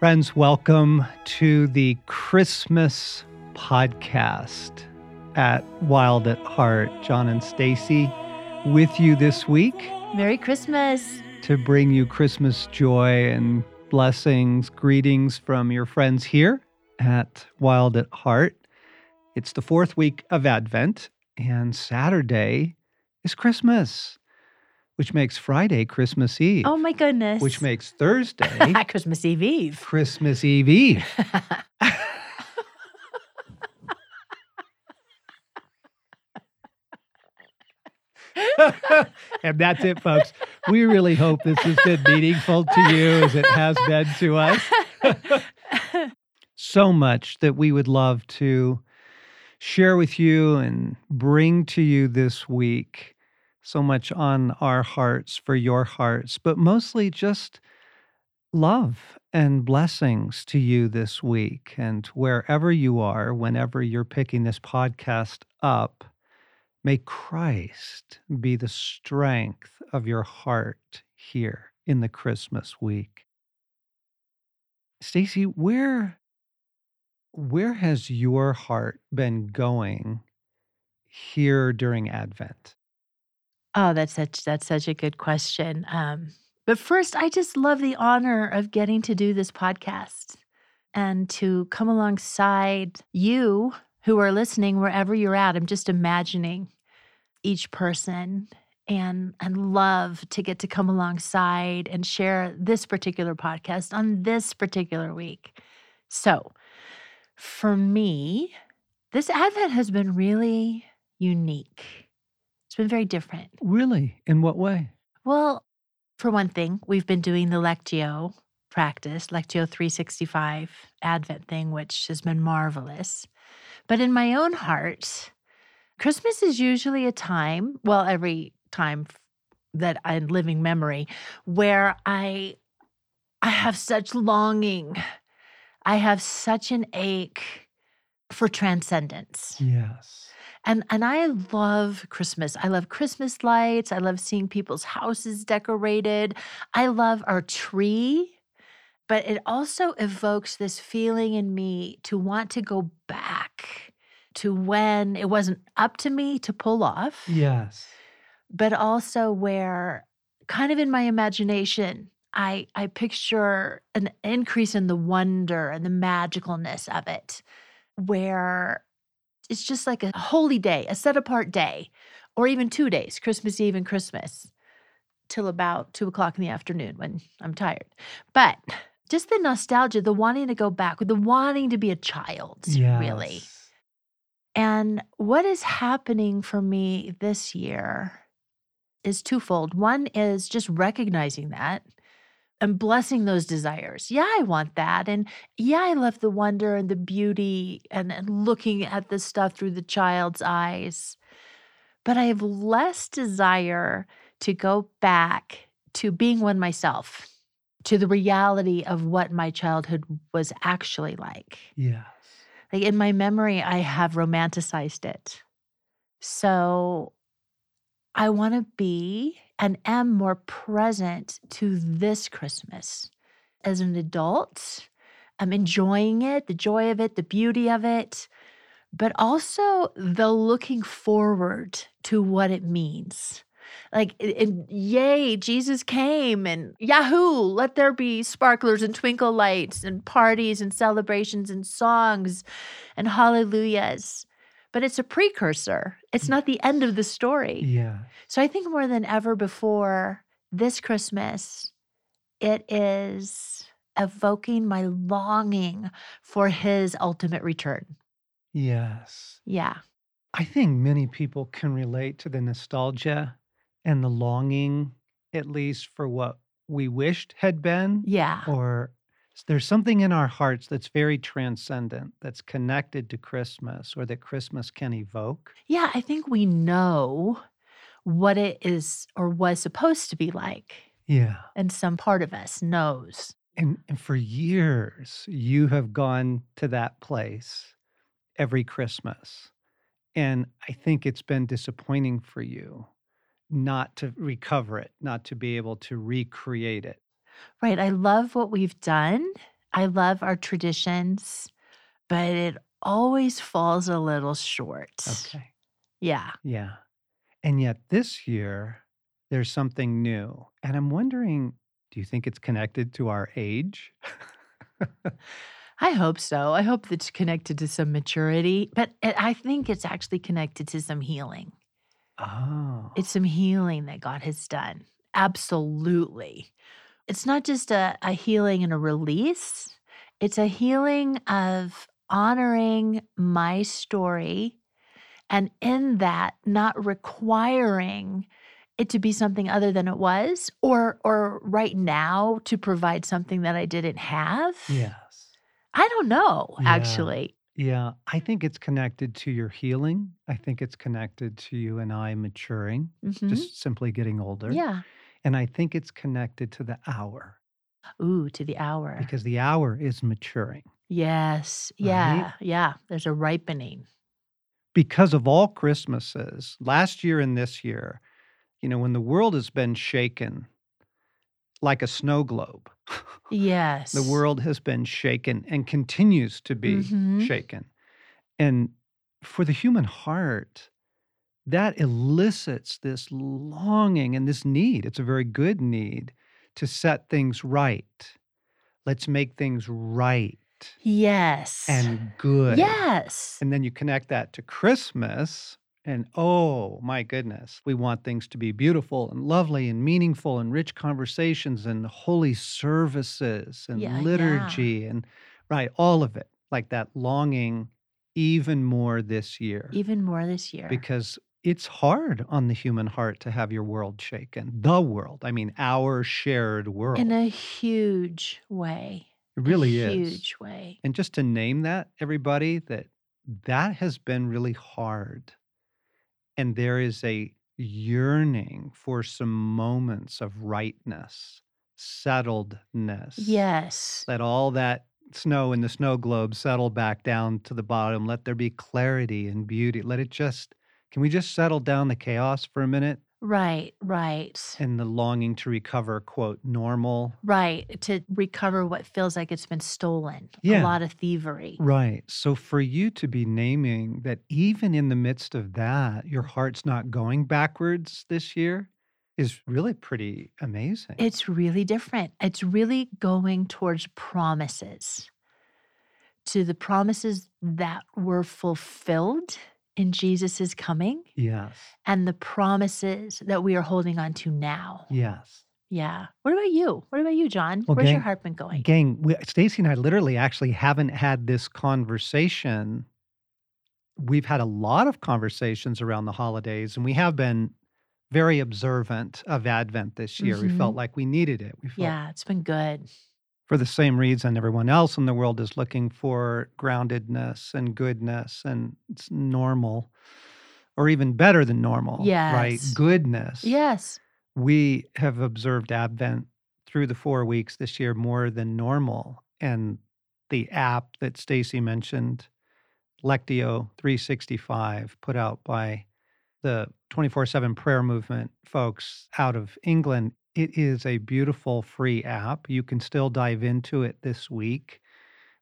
Friends, welcome to the Christmas podcast at Wild at Heart. John and Stasi with you this week Merry Christmas. to bring you Christmas joy and blessings, greetings from your friends here at Wild at Heart. It's the fourth week of Advent, and Saturday is Christmas, which makes Friday Christmas Eve, Oh my goodness. which makes Thursday Christmas Eve Eve. Christmas Eve Eve. and that's it, folks. We really hope this has been meaningful to you as it has been to us. so much that we would love to share with you and bring to you this week. So much on our hearts for your hearts, but mostly just love and blessings to you this week. And wherever you are, whenever you're picking this podcast up, may Christ be the strength of your heart here in the Christmas week. Stasi, where where has your heart been going here during Advent? Oh, that's such that's such a good question. Um, but first, I just love the honor of getting to do this podcast and to come alongside you who are listening wherever you're at. I'm just imagining each person and and love to get to come alongside and share this particular podcast on this particular week. So, for me, this Advent has been really unique. It's been very different. Really? In what way? Well, for one thing, we've been doing the Lectio practice, Lectio 365 Advent thing, which has been marvelous. But in my own heart, Christmas is usually a time, well, every time that I'm living memory, where I I have such longing. I have such an ache for transcendence. Yes. And and I love Christmas. I love Christmas lights. I love seeing people's houses decorated. I love our tree. But it also evokes this feeling in me to want to go back to when it wasn't up to me to pull off, Yes. but also where kind of in my imagination I I picture an increase in the wonder and the magicalness of it where it's just like a holy day, a set apart day, or even two days, Christmas Eve and Christmas, till about two o'clock in the afternoon when I'm tired. But just the nostalgia, the wanting to go back, the wanting to be a child, really. And what is happening for me this year is twofold. One is just recognizing that and blessing those desires. Yeah, I want that. And yeah, I love the wonder and the beauty and, and looking at this stuff through the child's eyes. But I have less desire to go back to being one myself, to the reality of what my childhood was actually like. Yes. Like in my memory, I have romanticized it. So I want to be and am more present to this Christmas. As an adult, I'm enjoying it, the joy of it, the beauty of it, but also the looking forward to what it means. Like, and- yay, Jesus came, and Yahoo, let there be sparklers and twinkle lights and parties and celebrations and songs and hallelujahs. But it's a precursor, it's not the end of the story. Yeah. So I think more than ever before this Christmas, it is evoking my longing for his ultimate return. Yes. Yeah. I think many people can relate to the nostalgia and the longing, at least for what we wished had been, Yeah. or there's something in our hearts that's very transcendent, that's connected to Christmas, or that Christmas can evoke. Yeah. I think we know what it is or was supposed to be like. Yeah. And some part of us knows. And, and for years, you have gone to that place every Christmas. And I think it's been disappointing for you not to recover it, not to be able to recreate it. Right. I love what we've done. I love our traditions, but it always falls a little short. Okay. Yeah. Yeah. And yet this year, there's something new. And I'm wondering, do you think it's connected to our age? I hope so. I hope it's connected to some maturity, but I think it's actually connected to some healing. Oh. It's some healing that God has done. Absolutely. It's not just a, a healing and a release, it's a healing of honoring my story. And in that, not requiring it to be something other than it was or or right now to provide something that I didn't have. yes. I don't know, Yeah. actually. Yeah. I think it's connected to your healing. I think it's connected to you and I maturing, Mhm. just simply getting older. Yeah. And I think it's connected to the hour Ooh, to the hour. because the hour is maturing. Yes. Right? Yeah. Yeah. There's a ripening. because of all Christmases, last year and this year, you know, when the world has been shaken like a snow globe, Yes. the world has been shaken and continues to be Mhm. shaken. And for the human heart, that elicits this longing and this need. It's a very good need to set things right. Let's make things right Yes. and good. yes. And then you connect that to Christmas, and oh my goodness, we want things to be beautiful and lovely and meaningful and rich conversations and holy services and Yeah, yeah. liturgy and right, all of it. Like that longing even more this year Even more this year. because it's hard on the human heart to have your world shaken. The world, I mean, our shared world. In a huge way. it really is. Huge way. And just to name that, everybody, that that has been really hard. And there is a yearning for some moments of rightness, settledness. Yes. Let all that snow in the snow globe settle back down to the bottom. Let there be clarity and beauty. Let it just, can we just settle down the chaos for a minute Right. Right. and the longing to recover, quote, normal? Right. To recover what feels like it's been stolen. Yeah. A lot of thievery. Right. So for you to be naming that even in the midst of that, your heart's not going backwards this year is really pretty amazing. It's really different. It's really going towards promises, to the promises that were fulfilled in Jesus' coming yes. and the promises that we are holding on to now. Yes. Yeah. What about you? What about you, John? Well, Where's your heart been going? Gang, we, Stasi and I literally actually haven't had this conversation. We've had a lot of conversations around the holidays, and we have been very observant of Advent this year. We felt Mhm. like we needed it. We felt Yeah, it's been good. For the same reason everyone else in the world is looking for groundedness and goodness and it's normal or even better than normal right? Goodness. Yes. we have observed advent through the 4 weeks this year more than normal and the app that Stasi mentioned Lectio 365 put out by the 24/7 prayer movement folks out of England it is a beautiful free app. You can still dive into it this week.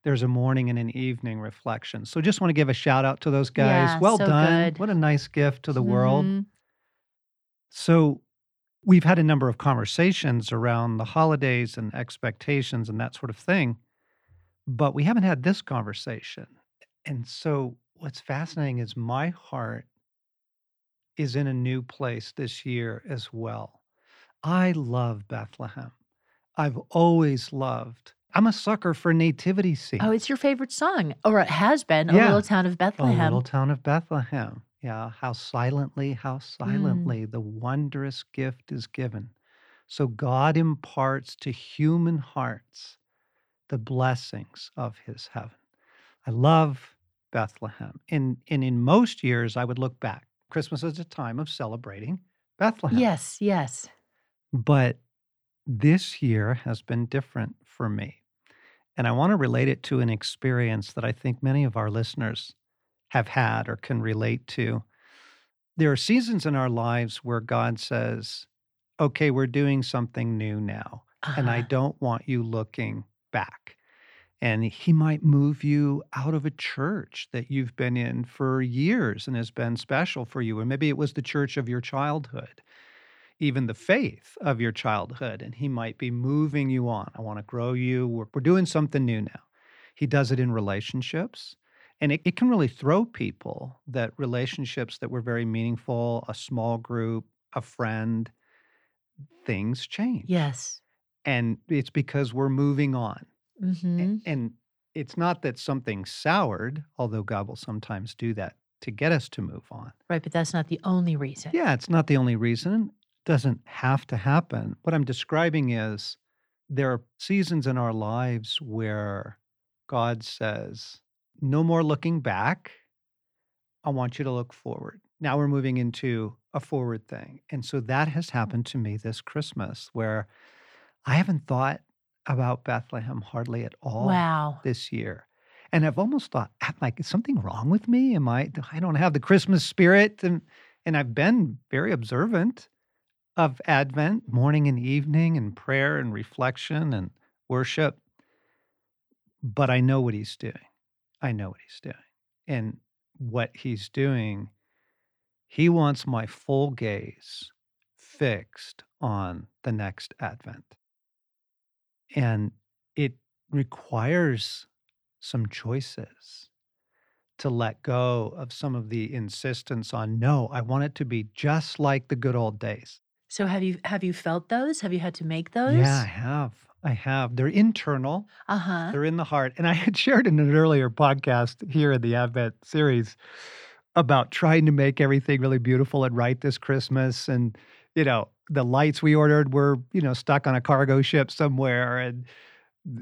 There's a morning and an evening reflection. So just want to give a shout out to those guys. Yeah, well so done. good. What a nice gift to the world. Mhm. So we've had a number of conversations around the holidays and expectations and that sort of thing, but we haven't had this conversation. And so what's fascinating is my heart is in a new place this year as well. I love Bethlehem. I've always loved. I'm a sucker for nativity scenes. Oh, it's your favorite song, or it has been, A Little Town of Bethlehem. A little town of Bethlehem. Yeah, how silently, how Mm. silently the wondrous gift is given. So God imparts to human hearts the blessings of his heaven. I love Bethlehem. And, and in most years, I would look back. Christmas is a time of celebrating Bethlehem. Yes, yes. But this year has been different for me. And I want to relate it to an experience that I think many of our listeners have had or can relate to. There are seasons in our lives where God says, okay, we're doing something new now, and I Uh-huh. don't want you looking back. And he might move you out of a church that you've been in for years and has been special for you. Or maybe it was the church of your childhood, even the faith of your childhood. And he might be moving you on. I want to grow you. We're, we're doing something new now. He does it in relationships. And it, it can really throw people that relationships that were very meaningful, a small group, a friend, things change. Yes. And it's because we're moving on. A- hmm And it's not that something soured, although God will sometimes do that to get us to move on. Right. But that's not the only reason. Yeah, it's not the only reason. Doesn't have to happen. What I'm describing is there are seasons in our lives where God says, no more looking back. I want you to look forward. Now we're moving into a forward thing. And so that has hmm. happened to me this Christmas where I haven't thought about Bethlehem hardly at all Wow. this year. And I've almost thought, like, is something wrong with me? Am I, I don't have the Christmas spirit. And, and I've been very observant of Advent, morning and evening, and prayer and reflection and worship. But I know what he's doing. I know what he's doing. And what he's doing, he wants my full gaze fixed on the next Advent. And it requires some choices to let go of some of the insistence on no, I want it to be just like the good old days. So have you have you felt those? Have you had to make those? Yeah, I have. I have. They're internal, Uh-huh. they're in the heart. And I had shared in an earlier podcast here in the Advent series about trying to make everything really beautiful and right this Christmas. And, you know, the lights we ordered were, you know, stuck on a cargo ship somewhere. And,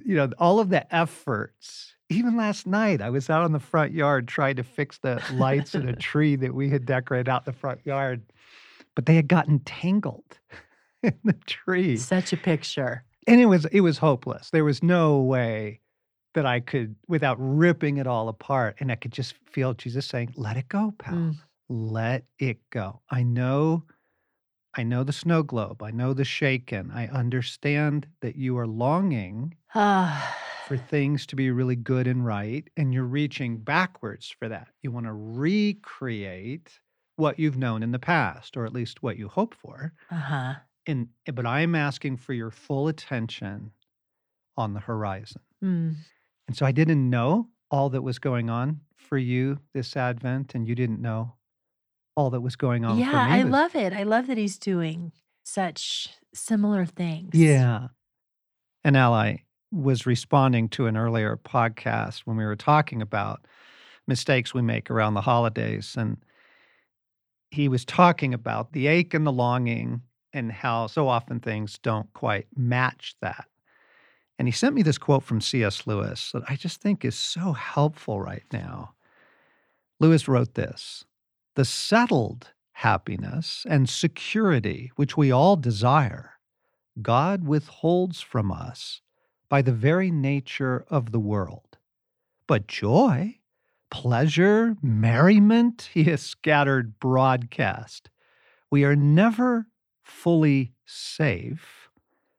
you know, all of the efforts. Even last night, I was out in the front yard trying to fix the lights in a tree that we had decorated out in the front yard, but they had gotten tangled in the tree Such a picture. and it was it was hopeless. There was no way that I could without ripping it all apart and I could just feel Jesus saying, "Let it go, pal. Mm. Let it go. I know I know the snow globe. I know the shaken. I understand that you are longing for things to be really good and right and you're reaching backwards for that. You want to recreate what you've known in the past or at least what you hope for uh-huh. and eh, but I'm asking for your full attention on the horizon. Mm. And so I didn't know all that was going on for you this Advent, and you didn't know all that was going on for Yeah. I this- love it. I love that he's doing such similar things. Yeah. And Ally was responding to an earlier podcast when we were talking about mistakes we make around the holidays. And he was talking about the ache and the longing and how so often things don't quite match that. And he sent me this quote from C.S. Lewis that I just think is so helpful right now. Lewis wrote this The settled happiness and security which we all desire, God withholds from us by the very nature of the world. But joy, pleasure, merriment, he has scattered broadcast. We are never fully safe,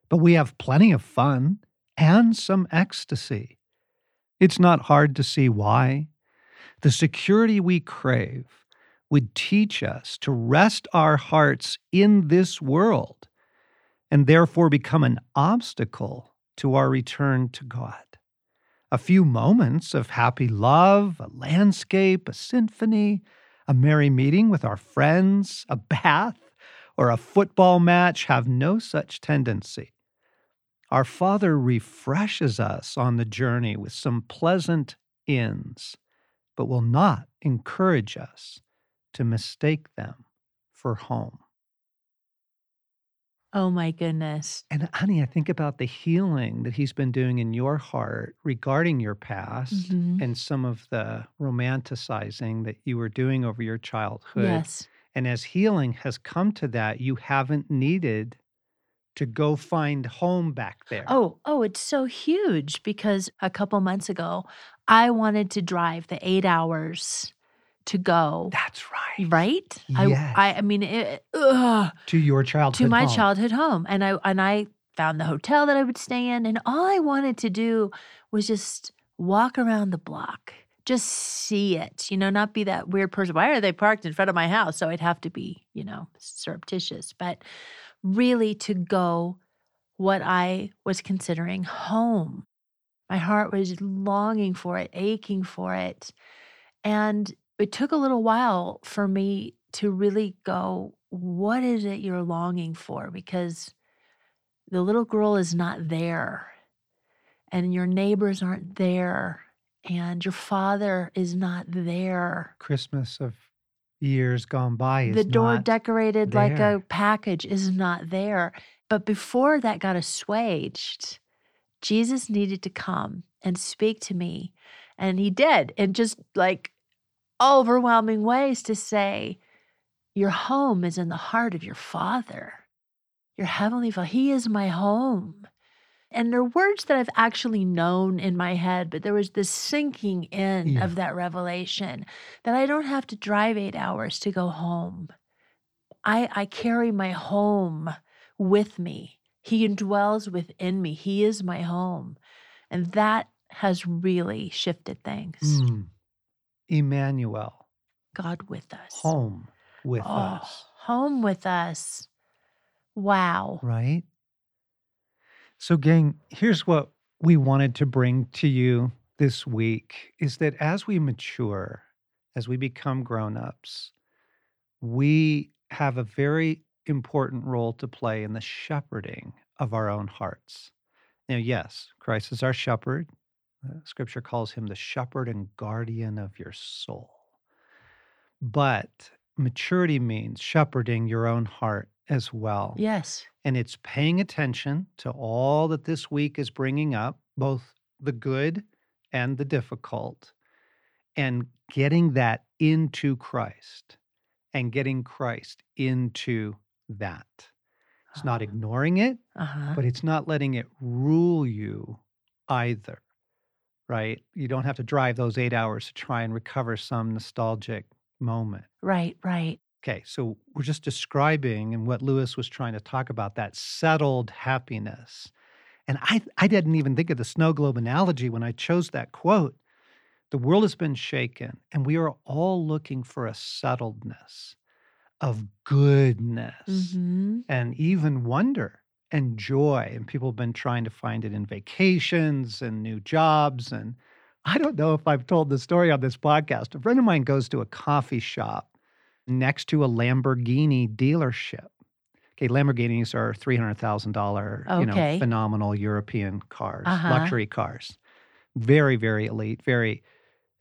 but we have plenty of fun and some ecstasy. It's not hard to see why. The security we crave would teach us to rest our hearts in this world and therefore become an obstacle to our return to God. A few moments of happy love, a landscape, a symphony, a merry meeting with our friends, a bath, or a football match have no such tendency. Our Father refreshes us on the journey with some pleasant ends, but will not encourage us to mistake them for home. Oh my goodness. And honey, I think about the healing that he's been doing in your heart regarding your past Mhm. and some of the romanticizing that you were doing over your childhood. Yes. And as healing has come to that, you haven't needed to go find home back there. Oh, oh, it's so huge because a couple months ago, I wanted to drive the eight hours to go. that's right. Right? I, I, I mean, it, ugh, To your childhood to my home. childhood home, and I and I found the hotel that I would stay in. And all I wanted to do was just walk around the block, just see it, you know, not be that weird person. Why are they parked in front of my house? So I'd have to be, you know, surreptitious, but really to go what I was considering home. My heart was longing for it, aching for it. And it took a little while for me to really go, what is it you're longing for? Because the little girl is not there, and your neighbors aren't there, and your father is not there. Christmas of years gone by is The door decorated like a package is not there. But before that got assuaged, Jesus needed to come and speak to me. And he did And just like overwhelming ways to say, Your home is in the heart of your Father, your Heavenly Father. He is my home. And they're words that I've actually known in my head, but there was this sinking in Yeah. of that revelation that I don't have to drive eight hours to go home. I, I carry my home with me. He indwells within me. He is my home. And that has really shifted things. Mm. Emmanuel, God with us. home with Oh, us, home with us. Wow. right? So, gang, here's what we wanted to bring to you this week is that as we mature, as we become grown-ups, we have a very important role to play in the shepherding of our own hearts. Now, yes, Christ is our shepherd. Uh, Scripture calls him the shepherd and guardian of your soul. But maturity means shepherding your own heart as well. Yes. And it's paying attention to all that this week is bringing up, both the good and the difficult, and getting that into Christ and getting Christ into that. It's not ignoring it, Uh huh. but it's not letting it rule you either, right? You don't have to drive those eight hours to try and recover some nostalgic moment. Right, right. Okay, so we're just describing and what Lewis was trying to talk about that settled happiness. And I I didn't even think of the snow globe analogy when I chose that quote. The world has been shaken and we are all looking for a settledness of goodness Mm-hmm. and even wonder and joy. And people have been trying to find it in vacations and new jobs. And I don't know if I've told the story on this podcast. A friend of mine goes to a coffee shop next to a Lamborghini dealership. Okay, Lamborghinis are three hundred thousand dollar, you know, Okay. phenomenal European cars, Uh-huh. luxury cars, very, very elite, very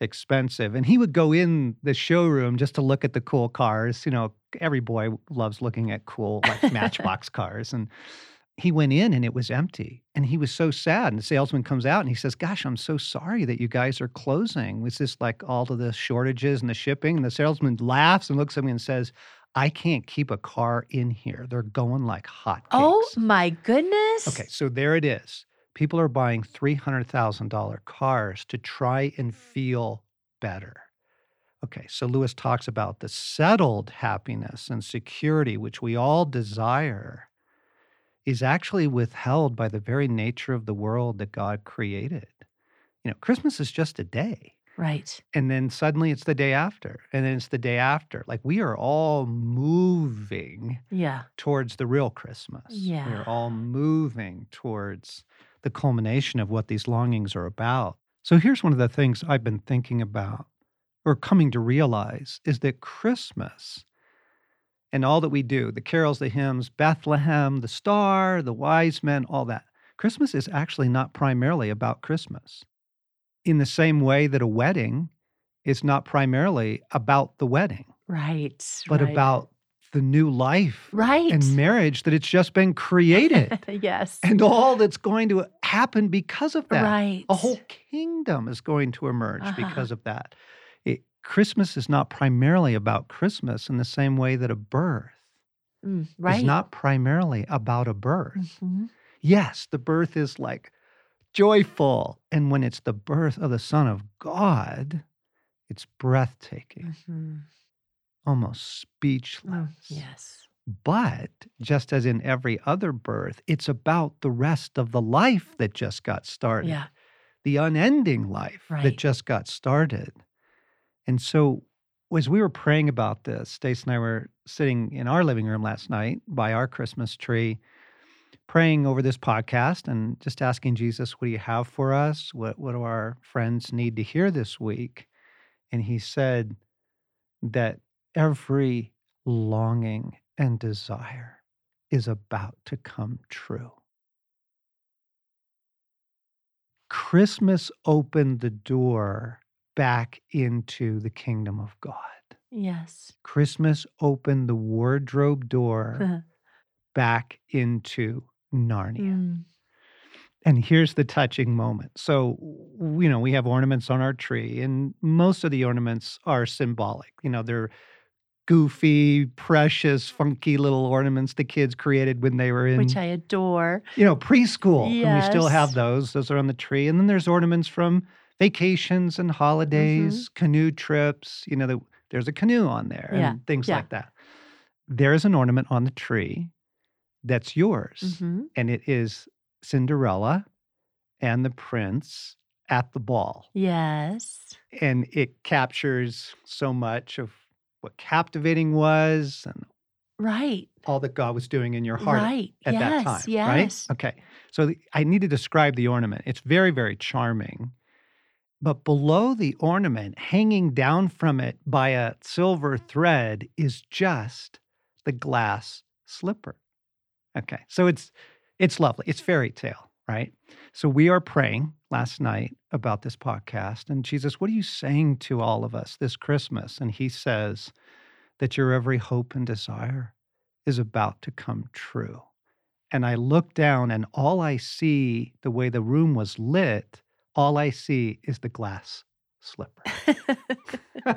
expensive. And he would go in the showroom just to look at the cool cars. You know, every boy loves looking at cool like Matchbox cars, and he went in and it was empty, and he was so sad. And the salesman comes out and he says, "Gosh, I'm so sorry that you guys are closing. Was this like all of the shortages and the shipping?" And the salesman laughs and looks at me and says. I can't keep a car in here. They're going like oh hotcakes. Oh my goodness. Okay, so there it is. People are buying $300,000 cars to try and feel better. Okay, so Lewis talks about the settled happiness and security, which we all desire, is actually withheld by the very nature of the world that God created. You know, Christmas is just a day. Right. And then suddenly it's the day after. And then it's the day after. Like we are all moving Yeah. towards the real Christmas. Yeah. We're all moving towards the culmination of what these longings are about. So here's one of the things I've been thinking about or coming to realize is that Christmas and all that we do, the carols, the hymns, Bethlehem, the star, the wise men, all that. Christmas is actually not primarily about Christmas. In the same way that a wedding is not primarily about the wedding, Right. but right. about the new life right. and marriage that it's just been created yes. and all that's going to happen because of that. right. A whole kingdom is going to emerge Uh-huh. because of that. Christmas is not primarily about Christmas in the same way that a birth Mm, right. is not primarily about a birth. Mhm. Yes, the birth is like joyful. And when it's the birth of the Son of God, it's breathtaking, Mhm. almost speechless. Mm, yes. But just as in every other birth, it's about the rest of the life that just got started, Yeah. the unending life that just got started. And so, as we were praying about this, Stace and I were sitting in our living room last night by our Christmas tree, praying over this podcast and just asking Jesus, what do you have for us? What, what do our friends need to hear this week? And he said that every longing and desire is about to come true. Christmas opened the door back into the kingdom of God. Yes. Christmas opened the wardrobe door back into Narnia. Mm. And here's the touching moment. So, you know, we have ornaments on our tree, and most of the ornaments are symbolic. You know, they're goofy, precious, funky little ornaments the kids created when they were in, Which I adore. you know, preschool. And we still have those. Those are on the tree. And then there's ornaments from vacations and Mm-hmm. canoe trips. You know, the, there's a canoe on there Yeah, and things yeah. like that. There's an ornament on the tree that's yours hmm and it is Cinderella and the prince at the ball. Yes. And it captures so much of what captivating was and Right. all that God was doing in your heart Right. at yes. that time, yes. right? Okay. So the, I need to describe the ornament. It's very, very charming. But below the ornament, hanging down from it by a silver thread, is just the glass slipper. Okay. So it's it's lovely. It's fairy tale, right? So we are praying last night about this podcast and Jesus, what are you saying to all of us this Christmas? And he says that your every hope and desire is about to come true. And I look down and all I see, the way the room was lit, all I see is the glass slipper. and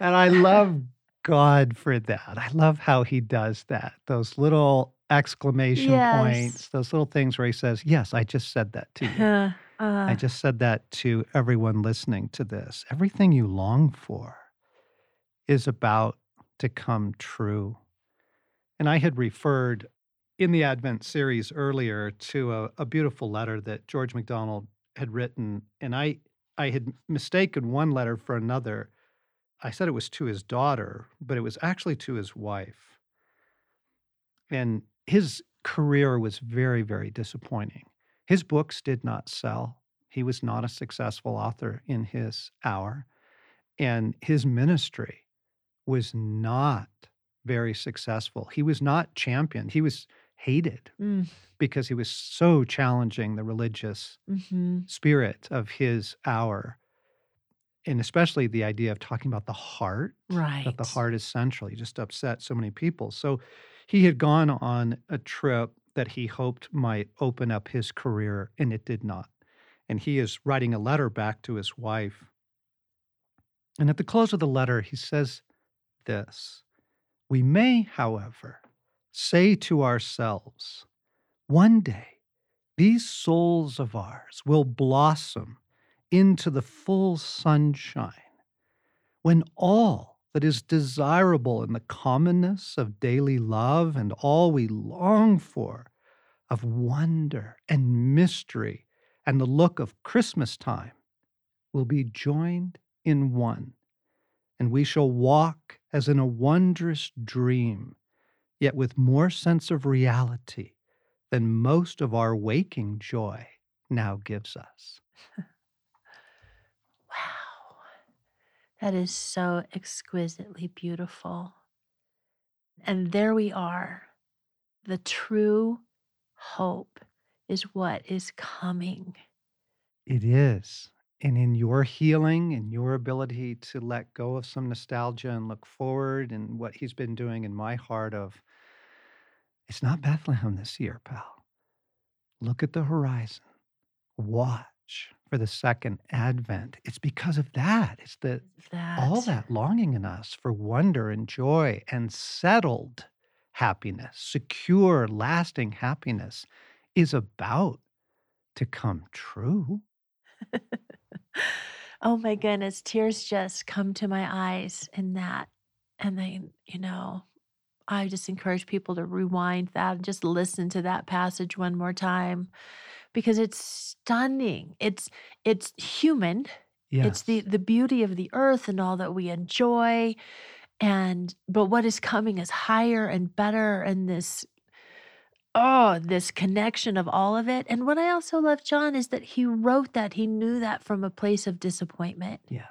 I love God for that. I love how he does that. Those little exclamation points, those little things where he says, Yes, I just said that to you. Uh, I uh, just said that to everyone listening to this. Everything you long for is about to come true. And I had referred in the Advent series earlier to a, a beautiful letter that George MacDonald had written. And I, I had mistaken one letter for another. I said it was to his daughter, but it was actually to his wife. And his career was very, very disappointing. His books did not sell. He was not a successful author in his hour. And his ministry was not very successful. He was not championed. He was hated mm, because he was so challenging the religious hmm spirit of his hour. And especially the idea of talking about the heart, Right. that the heart is central. He just upset so many people. So he had gone on a trip that he hoped might open up his career, and it did not. And he is writing a letter back to his wife. And at the close of the letter, he says this We may, however, say to ourselves, one day these souls of ours will blossom into the full sunshine. When all that is desirable in the commonness of daily love and all we long for of wonder and mystery and the look of Christmas time will be joined in one, and we shall walk as in a wondrous dream, yet with more sense of reality than most of our waking joy now gives us. Wow. That is so exquisitely beautiful. And there we are. The true hope is what is coming. It is. And in your healing and your ability to let go of some nostalgia and look forward and what he's been doing in my heart of it's not Bethlehem this year, pal. Look at the horizon. Watch for the second advent. It's because of that. It's the all That. that longing in us for wonder and joy and settled happiness, secure, lasting happiness is about to come true. oh my goodness, tears just come to my eyes in that. And then, you know, I just encourage people to rewind that and just listen to that passage one more time because it's stunning. It's it's human. It's the the beauty of the earth and all that we enjoy and but what is coming is higher and better and this oh, this connection of all of it. And what I also love John is that he wrote that he knew that from a place of disappointment. Yes.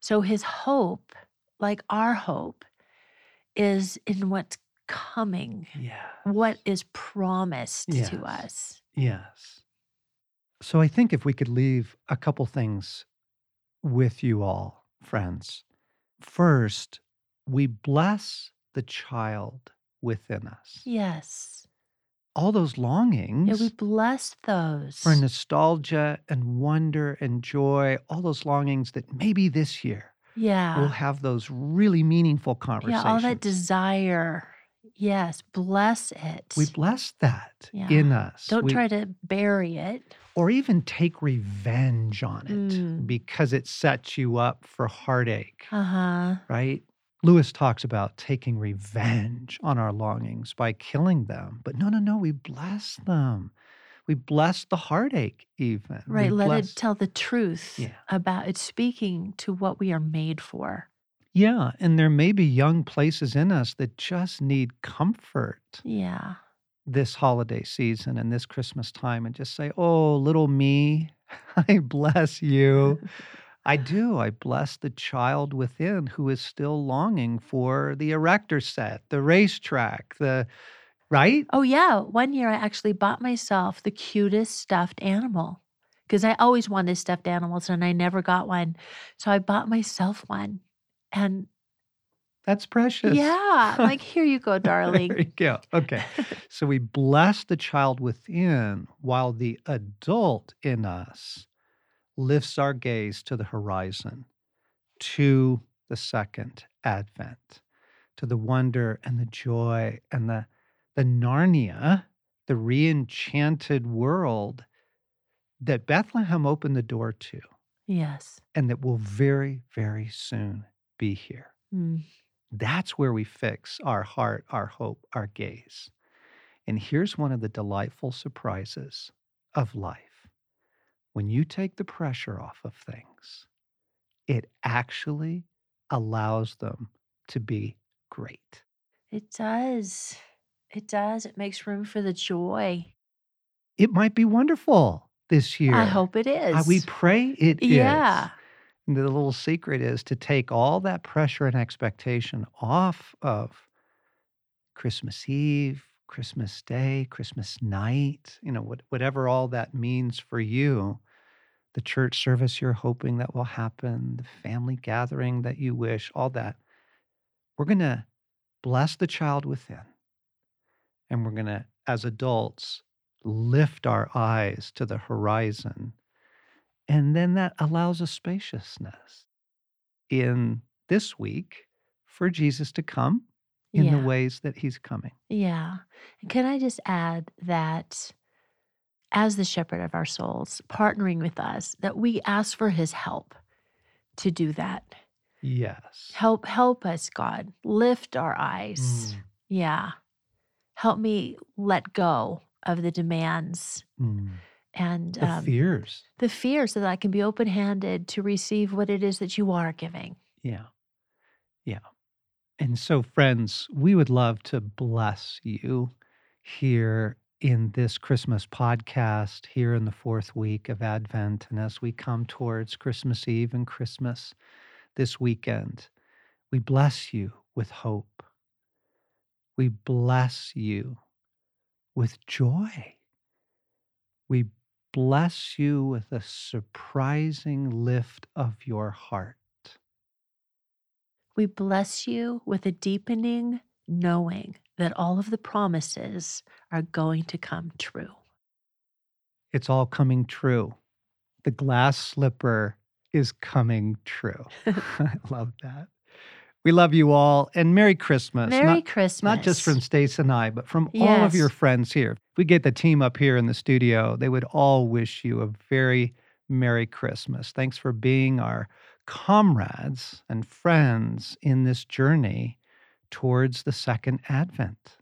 So his hope, like our hope, is in what's coming, what Yes. is promised to us. Yes. So I think if we could leave a couple things with you all, friends. First, we bless the child within us. Yes. All those longings. Yeah, we bless those. for nostalgia and wonder and joy, all those longings that maybe this year yeah. we'll have those really meaningful conversations. Yeah, all that desire. Yes, bless it. We bless that Yeah. in us. Don't We try to bury it. or even take revenge on it Mm. because it sets you up for heartache, Uh-huh. right? Lewis talks about taking revenge on our longings by killing them. But no, no, no, we bless them. We bless the heartache, even. We Right, let it tell the truth yeah. about it, speaking to what we are made for. Yeah. And there may be young places in us that just need comfort Yeah. this holiday season and this Christmas time and just say, Oh, little me, I bless you. I do. I bless the child within who is still longing for the erector set, the racetrack, the right? Oh, yeah. One year I actually bought myself the cutest stuffed animal because I always wanted stuffed animals and I never got one. So I bought myself one. And That's precious. yeah, like, here you go, there darling. you go. Okay. So we bless the child within while the adult in us lifts our gaze to the horizon, to the second advent, to the wonder and the joy and the, the Narnia, the re-enchanted world that Bethlehem opened the door to yes. and that will very, very soon be here. Mm. That's where we fix our heart, our hope, our gaze. And here's one of the delightful surprises of life when you take the pressure off of things, it actually allows them to be great. It does. It does. It makes room for the joy. It might be wonderful this year. I hope it is. We is. pray it is. Yeah. And the little secret is to take all that pressure and expectation off of Christmas Eve, Christmas Day, Christmas night, you know, what, whatever all that means for you, the church service you're hoping that will happen, the family gathering that you wish, all that. We're going to bless the child within. And we're going to, as adults, lift our eyes to the horizon. And then that allows a spaciousness in this week for Jesus to come in the ways that he's coming. Yeah. And can I just add that as the shepherd of our souls, partnering with us, that we ask for his help to do that. Yes. Help help us, God. Lift our eyes. Mm, Yeah. Help me let go of the demands mm. and The um, fears. the fear so that I can be open handed to receive what it is that you are giving. Yeah. Yeah. And so, friends, we would love to bless you here in this Christmas podcast, here in the fourth week of Advent. And as we come towards Christmas Eve and Christmas this weekend, we bless you with hope. We bless you with joy. We bless you with a surprising lift of your heart. We bless you with a deepening knowing that all of the promises are going to come true. It's all coming true. The glass slipper is coming true. I love that. We love you all and Merry Christmas. Merry not, Christmas. not just from Stace and I, but from all of your friends here. If we get the team up here in the studio, they would all wish you a very Merry Christmas. Thanks for being our comrades and friends in this journey towards the second advent.